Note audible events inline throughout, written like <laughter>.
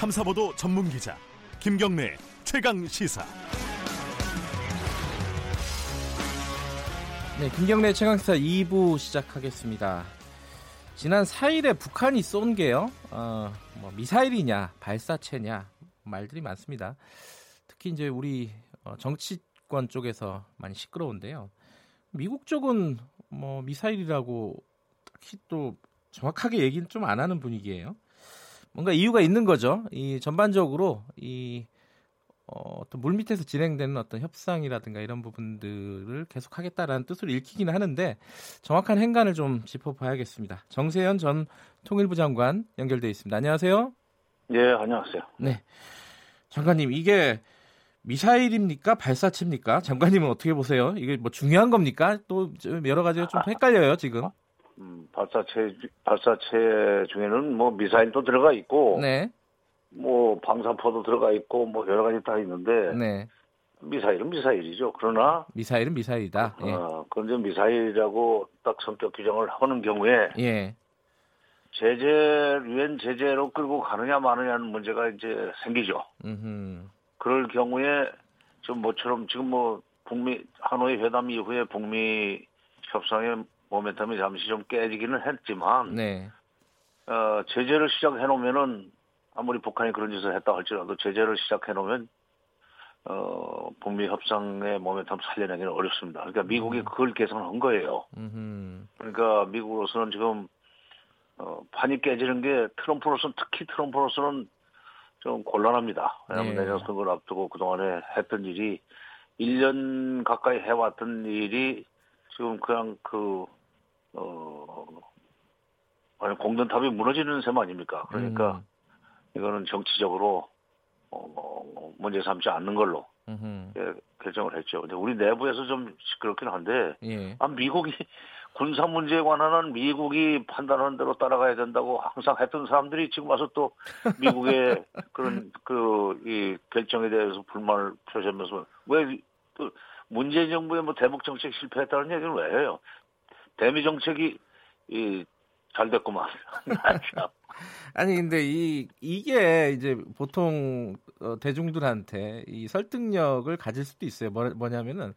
탐사보도 전문 기자 김경래 최강 시사. 네, 김경래 최강 시사 2부 시작하겠습니다. 지난 4일에 북한이 쏜 게요, 어, 뭐 미사일이냐, 발사체냐, 말들이 많습니다. 특히 이제 우리 어, 정치권 쪽에서 많이 시끄러운데요. 미국 쪽은 뭐 미사일이라고 딱히 또 정확하게 얘기는 좀 안 하는 분위기예요. 뭔가 이유가 있는 거죠. 이 전반적으로 이 어, 어떤 물 밑에서 진행되는 어떤 협상이라든가 이런 부분들을 계속하겠다라는 뜻으로 읽히기는 하는데 정확한 행간을 좀 짚어봐야겠습니다. 정세현 전 통일부 장관 연결돼 있습니다. 안녕하세요. 예, 안녕하세요. 네, 장관님 이게 미사일입니까 발사체입니까? 장관님은 어떻게 보세요? 이게 뭐 중요한 겁니까? 또 여러 가지가 좀 헷갈려요 지금. 음, 발사체 발사체 중에는 뭐 미사일도 들어가 있고, 네, 뭐 방사포도 들어가 있고, 뭐 여러 가지 다 있는데 네. 미사일은 미사일이죠. 그러나 미사일은 미사일이다. 예. 어, 그런데 미사일이라고 딱 성격 규정을 하는 경우에 예. 제재 유엔 제재로 끌고 가느냐 마느냐는 문제가 이제 생기죠. 음흠. 그럴 경우에 좀 뭐처럼 지금 뭐 북미 하노이 회담 이후에 북미 협상의 모멘텀이 잠시 좀 깨지기는 했지만 네. 어, 제재를 시작해 놓으면은 아무리 북한이 그런 짓을 했다 할지라도 제재를 시작해 놓으면 어, 북미 협상의 모멘텀 살려내기는 어렵습니다. 그러니까 미국이 그걸 계산한 거예요. 음흠. 그러니까 미국으로서는 지금 어, 판이 깨지는 게 트럼프로서는 특히 트럼프로서는 좀 곤란합니다. 왜냐하면 네. 내년 선거를 앞두고 그동안에 했던 일이 1년 가까이 해왔던 일이 지금 그냥 그, 어, 아니, 공든탑이 무너지는 셈 아닙니까? 그러니까 음. 이거는 정치적으로 어, 문제 삼지 않는 걸로. 예, 결정을 했죠. 근데 우리 내부에서 좀 시끄럽긴 한데 예. 아, 미국이 <laughs> 군사 문제에 관한은 미국이 판단하는 대로 따라가야 된다고 항상 했던 사람들이 지금 와서 또 <laughs> 미국의 그런 그 이 결정에 대해서 불만을 표시하면서 왜그 문재인 정부의 뭐 대북 정책 실패했다는 얘기는 왜 해요? 대미 정책이 이 잘 됐구만. 참. <laughs> 아니 근데 이 이게 이제 보통 어, 대중들한테 이 설득력을 가질 수도 있어요. 뭐, 뭐냐면은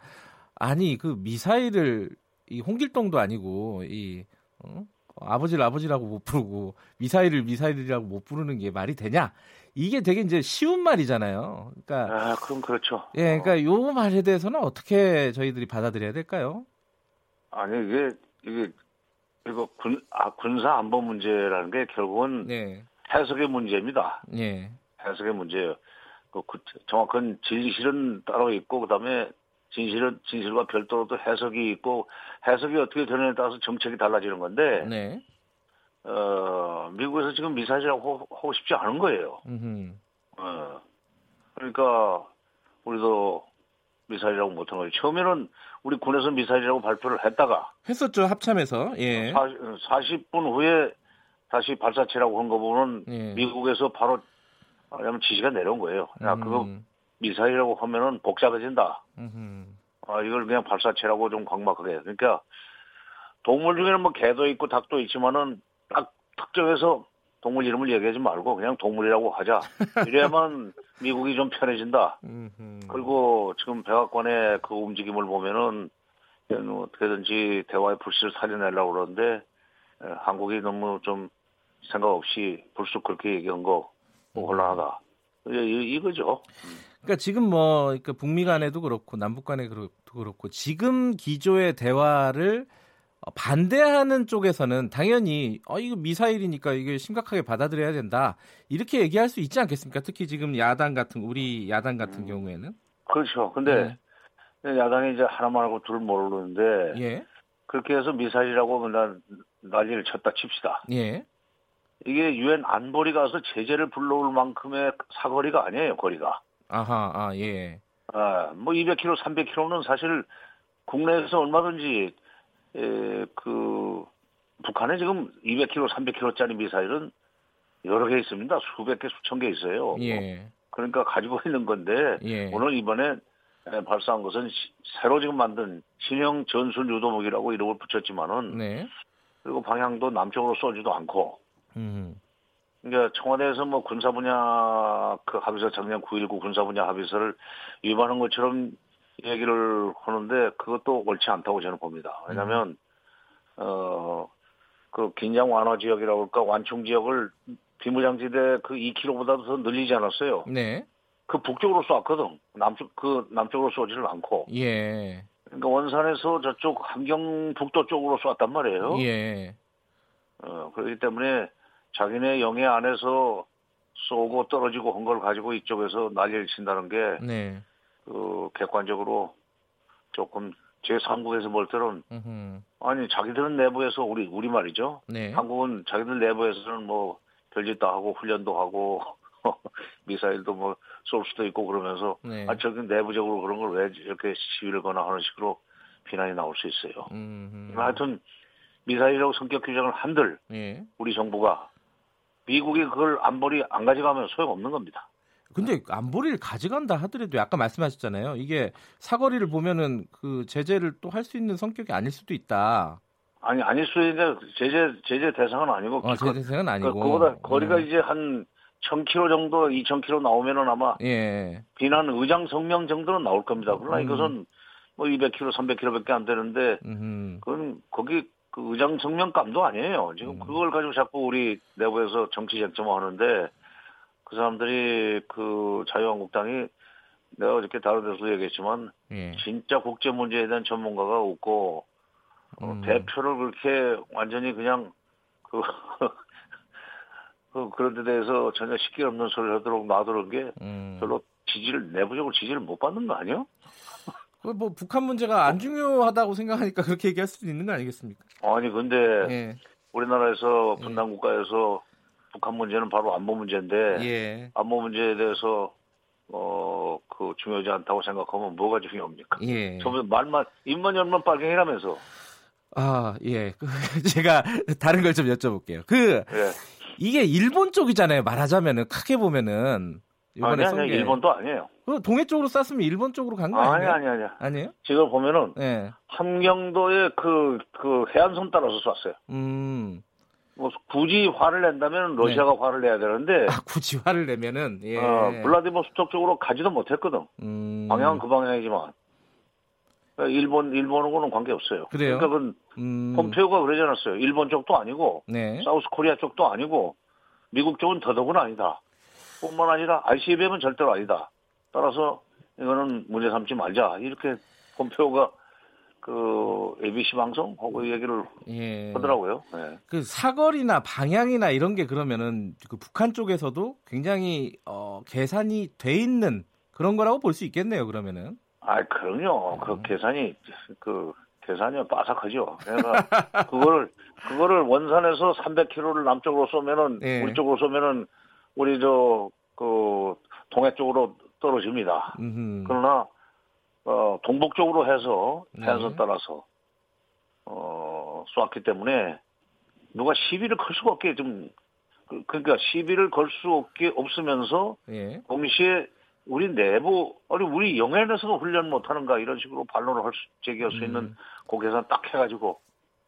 아니 그 미사일을 이 홍길동도 아니고 이 어? 아버지를 아버지라고 못 부르고 미사일을 미사일이라고 못 부르는 게 말이 되냐? 이게 되게 이제 쉬운 말이잖아요. 그러니까 아, 그럼 그렇죠. 예, 그러니까 요 말에 대해서는 어떻게 저희들이 받아들여야 될까요? 아니 이게 이게 이거 군 아, 군사 안보 문제라는 게 결국은 네, 해석의 문제입니다. 예, 해석의 문제예요. 그, 그 정확한 진실은 따로 있고 그다음에 진실은 진실과 별도로 또 해석이 있고 해석이 어떻게 되느냐에 따라서 정책이 달라지는 건데 네, 어, 미국에서 지금 미사일이라고 하고 싶지 않은 거예요. 음, 어. 그러니까 우리도 미사일이라고 못한 거예요. 처음에는 우리 군에서 미사일이라고 발표를 했다가 했었죠 합참에서 예, 40, 분 후에 다시 발사체라고 한 거 보면 예. 미국에서 바로 왜냐면 지시가 내려온 거예요. 야 그거 음, 미사일이라고 하면은 복잡해진다. 음흠. 아 이걸 그냥 발사체라고 좀 광막하게. 그러니까 동물 중에는 뭐 개도 있고 닭도 있지만은 딱 특정해서 동물 이름을 얘기하지 말고 그냥 동물이라고 하자. 이래야만 <laughs> 미국이 좀 편해진다. 그리고 지금 백악관의 그 움직임을 보면은 뭐 어떻게든지 대화의 불씨를 살려내려고 그러는데 에, 한국이 너무 좀 생각 없이 불쑥 그렇게 얘기한 거뭐 곤란하다. 이- 이- 이거죠. 그러니까 지금 뭐 그러니까 북미 간에도 그렇고 남북 간에 그렇- 그렇고 지금 기조의 대화를 어, 반대하는 쪽에서는 당연히 어 이거 미사일이니까 이게 심각하게 받아들여야 된다 이렇게 얘기할 수 있지 않겠습니까? 특히 지금 야당 같은 우리 야당 같은 음. 경우에는 그렇죠. 근데 야당이 이제 하나만 하고 둘 모르는데 예, 그렇게 해서 미사일이라고 맨날 난리를 쳤다 칩시다. 예, 이게 유엔 안보리 가서 제재를 불러올 만큼의 사거리가 아니에요, 거리가. 아하, 아 예, 아, 뭐 200km, 300km는 사실 국내에서 얼마든지 에, 그 북한에 지금 200km, 300km짜리 미사일은 여러 개 있습니다. 수백 개, 수천 개 있어요. 예, 그러니까 가지고 있는 건데 예, 오늘 이번에 에, 발사한 것은 시- 새로 지금 만든 신형 전술 유도무기라고 이름을 붙였지만은 네, 그리고 방향도 남쪽으로 쏘지도 않고. 음, 그러니까 청와대에서 뭐 군사 분야 그 합의서 작년 9.19 군사 분야 합의서를 위반한 것처럼 얘기를 하는데 그것도 옳지 않다고 저는 봅니다. 왜냐하면 어그 긴장 완화 지역이라고 할까 완충 지역을 비무장지대 그 2km보다도 더 늘리지 않았어요. 네. 그 북쪽으로 쐈거든. 남쪽 그 남쪽으로 쏘지를 않고. 예. 그러니까 원산에서 저쪽 함경북도 쪽으로 쐈단 말이에요. 예. 어, 그렇기 때문에 자기네 영해 안에서 쏘고 떨어지고 한 걸 가지고 이쪽에서 난리를 친다는 게, 네. 그, 객관적으로 조금 제3국에서 볼 때는. 아니, 자기들은 내부에서 우리, 우리 말이죠. 네. 한국은 자기들 내부에서는 뭐, 별짓 다 하고, 훈련도 하고, <laughs> 미사일도 뭐, 쏠 수도 있고 그러면서, 네. 아, 저기 내부적으로 그런 걸 왜 이렇게 시위를 거나 하는 식으로 비난이 나올 수 있어요. 음흠. 하여튼, 미사일이라고 성격 규정을 한들, 예. 우리 정부가 미국이 그걸 안보리 안 가져가면 소용없는 겁니다. 근데 안보리를 가져간다 하더라도 아까 말씀하셨잖아요. 이게 사거리를 보면은 그 제재를 또 할 수 있는 성격이 아닐 수도 있다. 아니 아닐 수 있는데 제재 제재 대상은 아니고 어, 그- 제재는 그, 아니고. 그보다 거리가 음. 이제 한 1000km 정도, 2000km 나오면은 아마 예. 비난 의장 성명 정도는 나올 겁니다. 그러나 음. 이것은 뭐 200km, 300km밖에 안 되는데 음. 그건 거기 그 의장 성명감도 아니에요. 지금 음. 그걸 가지고 자꾸 우리 내부에서 정치 쟁점하는데 그 사람들이 그 자유한국당이 내가 어저께 다른 데서 얘기했지만 예. 진짜 국제 문제에 대한 전문가가 없고 어, 음. 대표를 그렇게 완전히 그냥 그, <laughs> 그 그런 데 대해서 전혀 식기 없는 소리를 하도록 놔두는 게 음. 별로 지지를 내부적으로 지지를 못 받는 거 아니에요? 그뭐 북한 문제가 안 중요하다고 생각하니까 그렇게 얘기할 수도 있는 거 아니겠습니까? 아니 근데 예. 우리나라에서 예. 분단 국가에서 북한 문제는 바로 안보 문제인데 예. 안보 문제에 대해서 어 그 중요하지 않다고 생각하면 뭐가 중요합니까? 예. 처음에 말만 입만 열면 빨갱이라면서 아, 예. <laughs> 그 제가 다른 걸 좀 여쭤볼게요. 그 예. 이게 일본 쪽이잖아요. 말하자면은 크게 보면은 이번에 아니 쏜 아니 게. 일본도 아니에요. 그 동해 쪽으로 쐈으면 일본 쪽으로 간 거 아니 아니에요? 아니 아니. 아니에요? 지금 보면은 예. 함경도의 그, 그 해안선 따라서 쐈어요. 음. 뭐 굳이 화를 낸다면 러시아가 화를 내야 되는데, 네. 아, 굳이 화를 내면은 예. 어, 블라디보스톡 쪽으로 가지도 못했거든. 음. 방향은 그 방향이지만. 그러니까 일본, 일본하고는 관계 없어요. 그래요? 그러니까 그건 음. 폼페오가 그러지 않았어요. 일본 쪽도 아니고, 네. 사우스 코리아 쪽도 아니고, 미국 쪽은 더더군 아니다. 뿐만 아니라 ICBM은 절대로 아니다. 따라서 이거는 문제 삼지 말자. 이렇게 폼페오가 그 ABC 방송 하고 얘기를 예. 하더라고요. 네. 그 사거리나 방향이나 이런 게 그러면은 그 북한 쪽에서도 굉장히 어, 계산이 돼 있는 그런 거라고 볼 수 있겠네요. 그러면은. 아, 그럼요. 음. 그 계산이 그 계산이 빠삭하죠. 그러니까 <laughs> 그거를 그거를 원산에서 300km를 남쪽으로 쏘면은 예. 우리 쪽으로 쏘면은 우리 저 그 동해 쪽으로 떨어집니다. 음. 그러나 어 동북 쪽으로 해서 네. 해안선 따라서 어 쏘았기 때문에 누가 시비를 걸 수가 없게 좀 그- 그러니까 시비를 걸 수 없게 없으면서 예. 동시에 우리 내부 아니 우리 영해에서도 훈련 못하는가 이런 식으로 반론을 할 수, 제기할 수 음. 있는 그 계산 딱 해가지고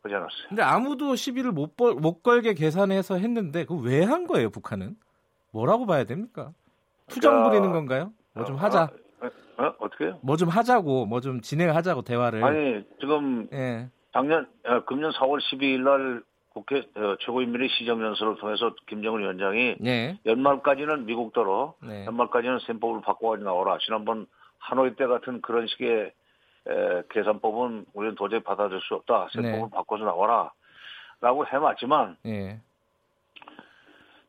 하지 않았어요. 근데 아무도 시비를 못, 벌, 못 걸게 계산해서 했는데 그 왜 한 거예요, 북한은? 뭐라고 봐야 됩니까? 투정 그러니까- 부리는 건가요? 뭐 좀 하자. 어, 어, 어떻게요? 뭐 좀 하자고, 뭐 좀 진행하자고 대화를. 아니 지금 예. 작년 어, 금년 4월 12일 날 국회 어, 최고인민회 시정연설을 통해서 김정은 위원장이 네. 연말까지는 미국 도로 네. 연말까지는 셈법을 바꿔가지고 나오라. 지난번 하노이 때 같은 그런 식의 에, 계산법은 우리는 도저히 받아들일 수 없다. 셈법을 네. 바꿔서 나와라. 라고 해놨지만 예.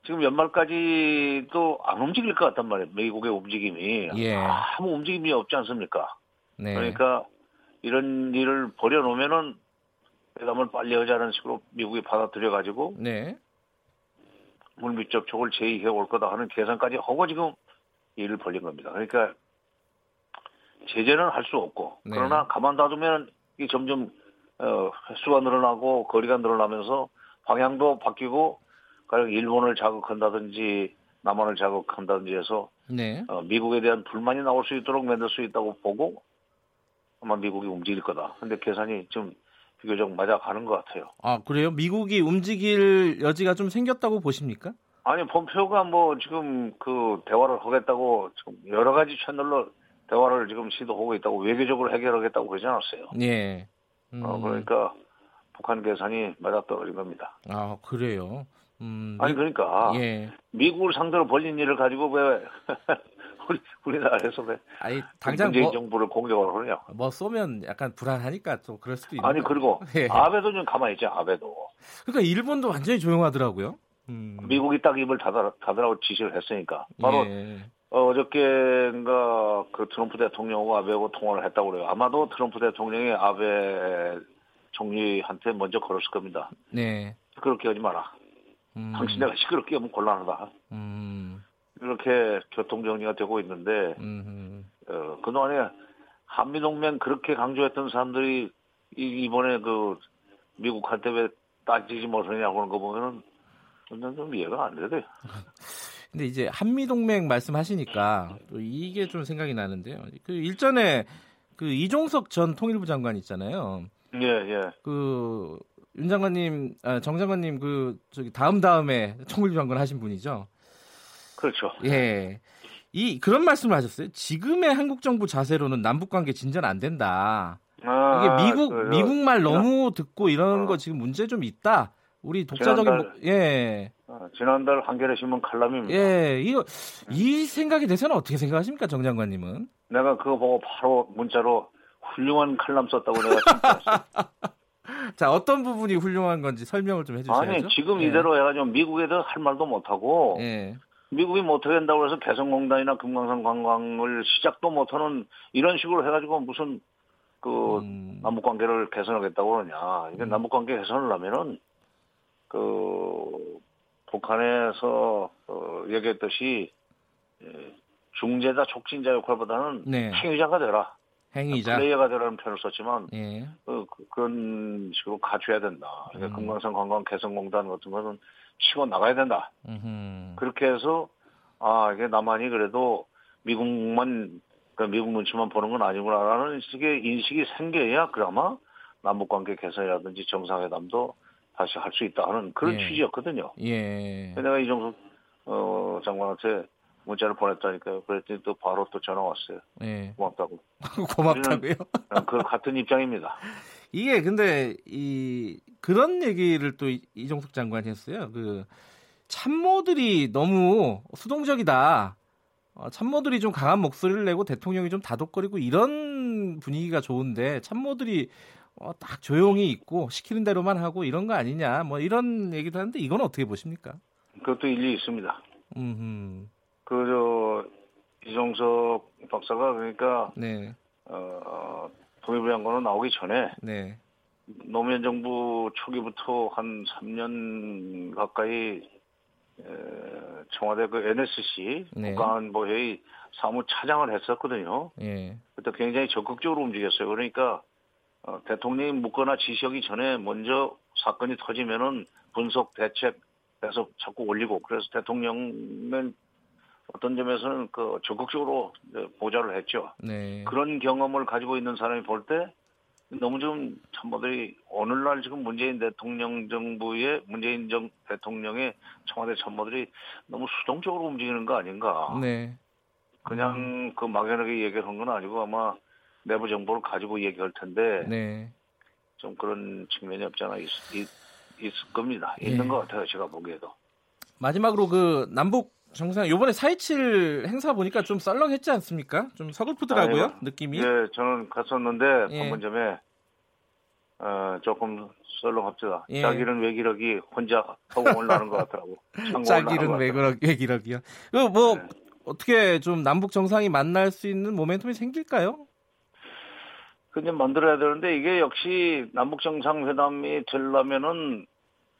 지금 연말까지도 안 움직일 것 같단 말이에요. 미국의 움직임이. 예. 아무 움직임이 없지 않습니까? 네. 그러니까 이런 일을 버려놓으면은 회담을 빨리 하자는 식으로 미국이 받아들여 가지고 네. 물밑 접촉을 제의해 올 거다 하는 계산까지 하고 지금 일을 벌린 겁니다. 그러니까 제재는 할 수 없고 네. 그러나 가만 놔두면 이 점점 어, 횟수가 늘어나고 거리가 늘어나면서 방향도 바뀌고 가령 일본을 자극한다든지 남한을 자극한다든지 해서 네. 어, 미국에 대한 불만이 나올 수 있도록 만들 수 있다고 보고 아마 미국이 움직일 거다. 근데 계산이 좀 비교적 맞아가는 것 같아요. 아, 그래요? 미국이 움직일 여지가 좀 생겼다고 보십니까? 아니 폼페오가 뭐 지금 그 대화를 하겠다고 지금 여러 가지 채널로 대화를 지금 시도하고 있다고 외교적으로 해결하겠다고 그러지 않았어요. 예. 음. 어, 그러니까 북한 계산이 맞아떨어진 겁니다. 아 그래요. 음, 아니 그러니까 예. 미국을 상대로 벌린 일을 가지고 왜 <laughs> 우리 우리나라에서 왜 아니 당장 문재인 뭐, 정부를 공격을 하느냐? 뭐 쏘면 약간 불안하니까 또 그럴 수도 있는 아니 거- 그리고 <laughs> 예. 아베도 좀 가만히 있지 아베도 그러니까 일본도 완전히 조용하더라고요. 음. 미국이 딱 입을 닫아, 닫으라고 지시를 했으니까 바로 예. 어, 어저께인가 그 트럼프 대통령하고 아베하고 통화를 했다고 그래요. 아마도 트럼프 대통령이 아베 총리한테 먼저 걸었을 겁니다. 네. 시끄럽게 하지 마라. 음. 당신 내가 시끄럽게 하면 곤란하다. 음. 이렇게 교통 정리가 되고 있는데 음. 어, 그동안에 한미동맹 그렇게 강조했던 사람들이 이, 이번에 그 미국한테 왜 따지지 못하냐고 하는 거 보면은 저는 좀 이해가 안 돼요. <laughs> 근데 이제 한미 동맹 말씀하시니까 또 이게 좀 생각이 나는데요. 그 일전에 그 이종석 전 통일부 장관 있잖아요. 예, 예. 그 윤 장관님, 아, 정 장관님 그 저기 다음 다음에 통일부 장관 하신 분이죠. 그렇죠. 예. 이 그런 말씀을 하셨어요. 지금의 한국 정부 자세로는 남북 관계 진전 안 된다. 아, 이게 미국 그, 미국 말 너무 듣고 이런 어. 거 지금 문제 좀 있다. 우리 독자적인 지난달- 목- 예. 어, 지난달 한겨레 신문 칼럼입니다. 예. 이거 이 생각에 대해서는 어떻게 생각하십니까, 정 장관님은? 내가 그거 보고 바로 문자로 훌륭한 칼럼 썼다고 내가 칭찬했어. <laughs> 자, 어떤 부분이 훌륭한 건지 설명을 좀 해주셔야죠. 아니 지금 예. 이대로 해가지고 미국에 대해 할 말도 못하고 예. 미국이 못하게 한다고 해서 개성공단이나 금강산 관광을 시작도 못하는 이런 식으로 해가지고 무슨 그 음, 남북 관계를 개선하겠다고 그러냐. 이게 음. 남북 관계 개선을 하면은 그 북한에서 어, 얘기했듯이 예, 중재자 촉진자 역할보다는 네. 행위자가 되라. 행위자. 플레이어가 되라는 표현을 썼지만 예. 그, 런 식으로 갖춰야 된다. 그러니까 음. 금강산 관광 개성공단 같은 거는 치고 나가야 된다. 음흠. 그렇게 해서 아 이게 남한이 그래도 미국만 그 미국 눈치만 보는 건 아니구나라는 식의 인식이 생겨야 그나마 남북 관계 개선이라든지 정상회담도 다시 할 수 있다 하는 그런 예. 취지였거든요. 예. 내가 이정석 어, 장관한테 문자를 보냈다니까요. 그랬더니 또 바로 또 전화 왔어요. 예. 고맙다고. <laughs> 고맙다고요. 그 같은 입장입니다. 이게 근데 이 그런 얘기를 또 이- 이종석 장관이 했어요. 그 참모들이 너무 수동적이다. 어, 참모들이 좀 강한 목소리를 내고 대통령이 좀 다독거리고 이런 분위기가 좋은데 참모들이 어, 딱 조용히 있고 시키는 대로만 하고 이런 거 아니냐 뭐 이런 얘기도 하는데 이건 어떻게 보십니까? 그것도 일리 있습니다. 음, 그저 이종석 박사가 그러니까 네, 어, 통일부 장관으로 나오기 전에 네, 노무현 정부 초기부터 한 3년 가까이 에, 청와대 그 NSC 네. 국가안보회의 사무차장을 했었거든요. 예, 그때 굉장히 적극적으로 움직였어요. 그러니까 어, 대통령이 묻거나 지시하기 전에 먼저 사건이 터지면은 분석 대책 해서 자꾸 올리고 그래서 대통령은 어떤 점에서는 그 적극적으로 보좌를 했죠. 네, 그런 경험을 가지고 있는 사람이 볼 때 너무 좀 참모들이 오늘날 지금 문재인 대통령 정부의 문재인 정 대통령의 청와대 참모들이 너무 수동적으로 움직이는 거 아닌가. 네, 그냥 그 막연하게 얘기를 한 건 아니고 아마 내부 정보를 가지고 얘기할 텐데 네. 좀 그런 측면이 없잖아 있, 있, 있을 겁니다. 예. 있는 것 같아요. 제가 보기에도. 마지막으로 그 남북 정상 요번에 4.27 행사 보니까 좀 썰렁했지 않습니까? 좀 서글프더라고요 아이고, 느낌이. 예, 저는 갔었는데 예. 판문점에 어, 조금 썰렁합니다. 예. 자기는 외기력이 혼자 하고 올라는 것 같더라고. <laughs> 올라가는 것 외기력, 외기력이요. 그뭐 네. 어떻게 좀 남북 정상이 만날 수 있는 모멘텀이 생길까요? 근데 만들어야 되는데 이게 역시 남북 정상회담이 되려면은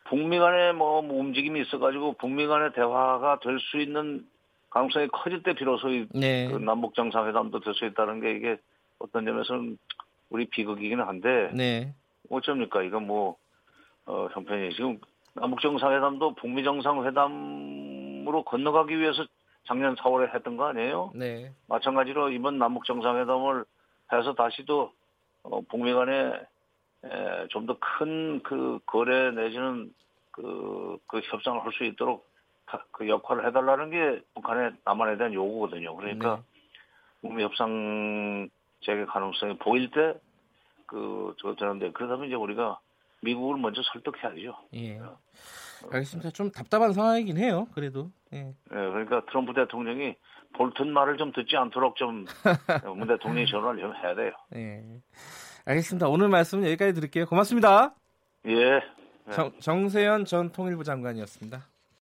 북미 간에 뭐 움직임이 있어가지고 북미 간의 대화가 될 수 있는 가능성이 커질 때 비로소 이 네. 그 남북 정상회담도 될 수 있다는 게 이게 어떤 점에서는 우리 비극이기는 한데 네. 어쩝니까 이건 뭐 어, 형편이 지금 남북 정상회담도 북미 정상회담으로 건너가기 위해서 작년 4월에 했던 거 아니에요? 네. 마찬가지로 이번 남북 정상회담을 해서 다시 또 어, 북미 간에 좀 더 큰 그 거래 내지는 그, 그 협상을 할 수 있도록 그 역할을 해달라는 게 북한의 남한에 대한 요구거든요. 그러니까 네. 북미 협상 재개 가능성이 보일 때 그 저런데 그러다면 이제 우리가 미국을 먼저 설득해야죠. 예. 알겠습니다. 좀 답답한 상황이긴 해요. 그래도. 예. 예, 그러니까 트럼프 대통령이 볼튼 말을 좀 듣지 않도록 좀 <laughs> 문 대통령이 전화를 좀 해야 돼요. 예. 알겠습니다. 오늘 말씀은 여기까지 드릴게요. 고맙습니다. 예. 정, 정세현 전 통일부 장관이었습니다.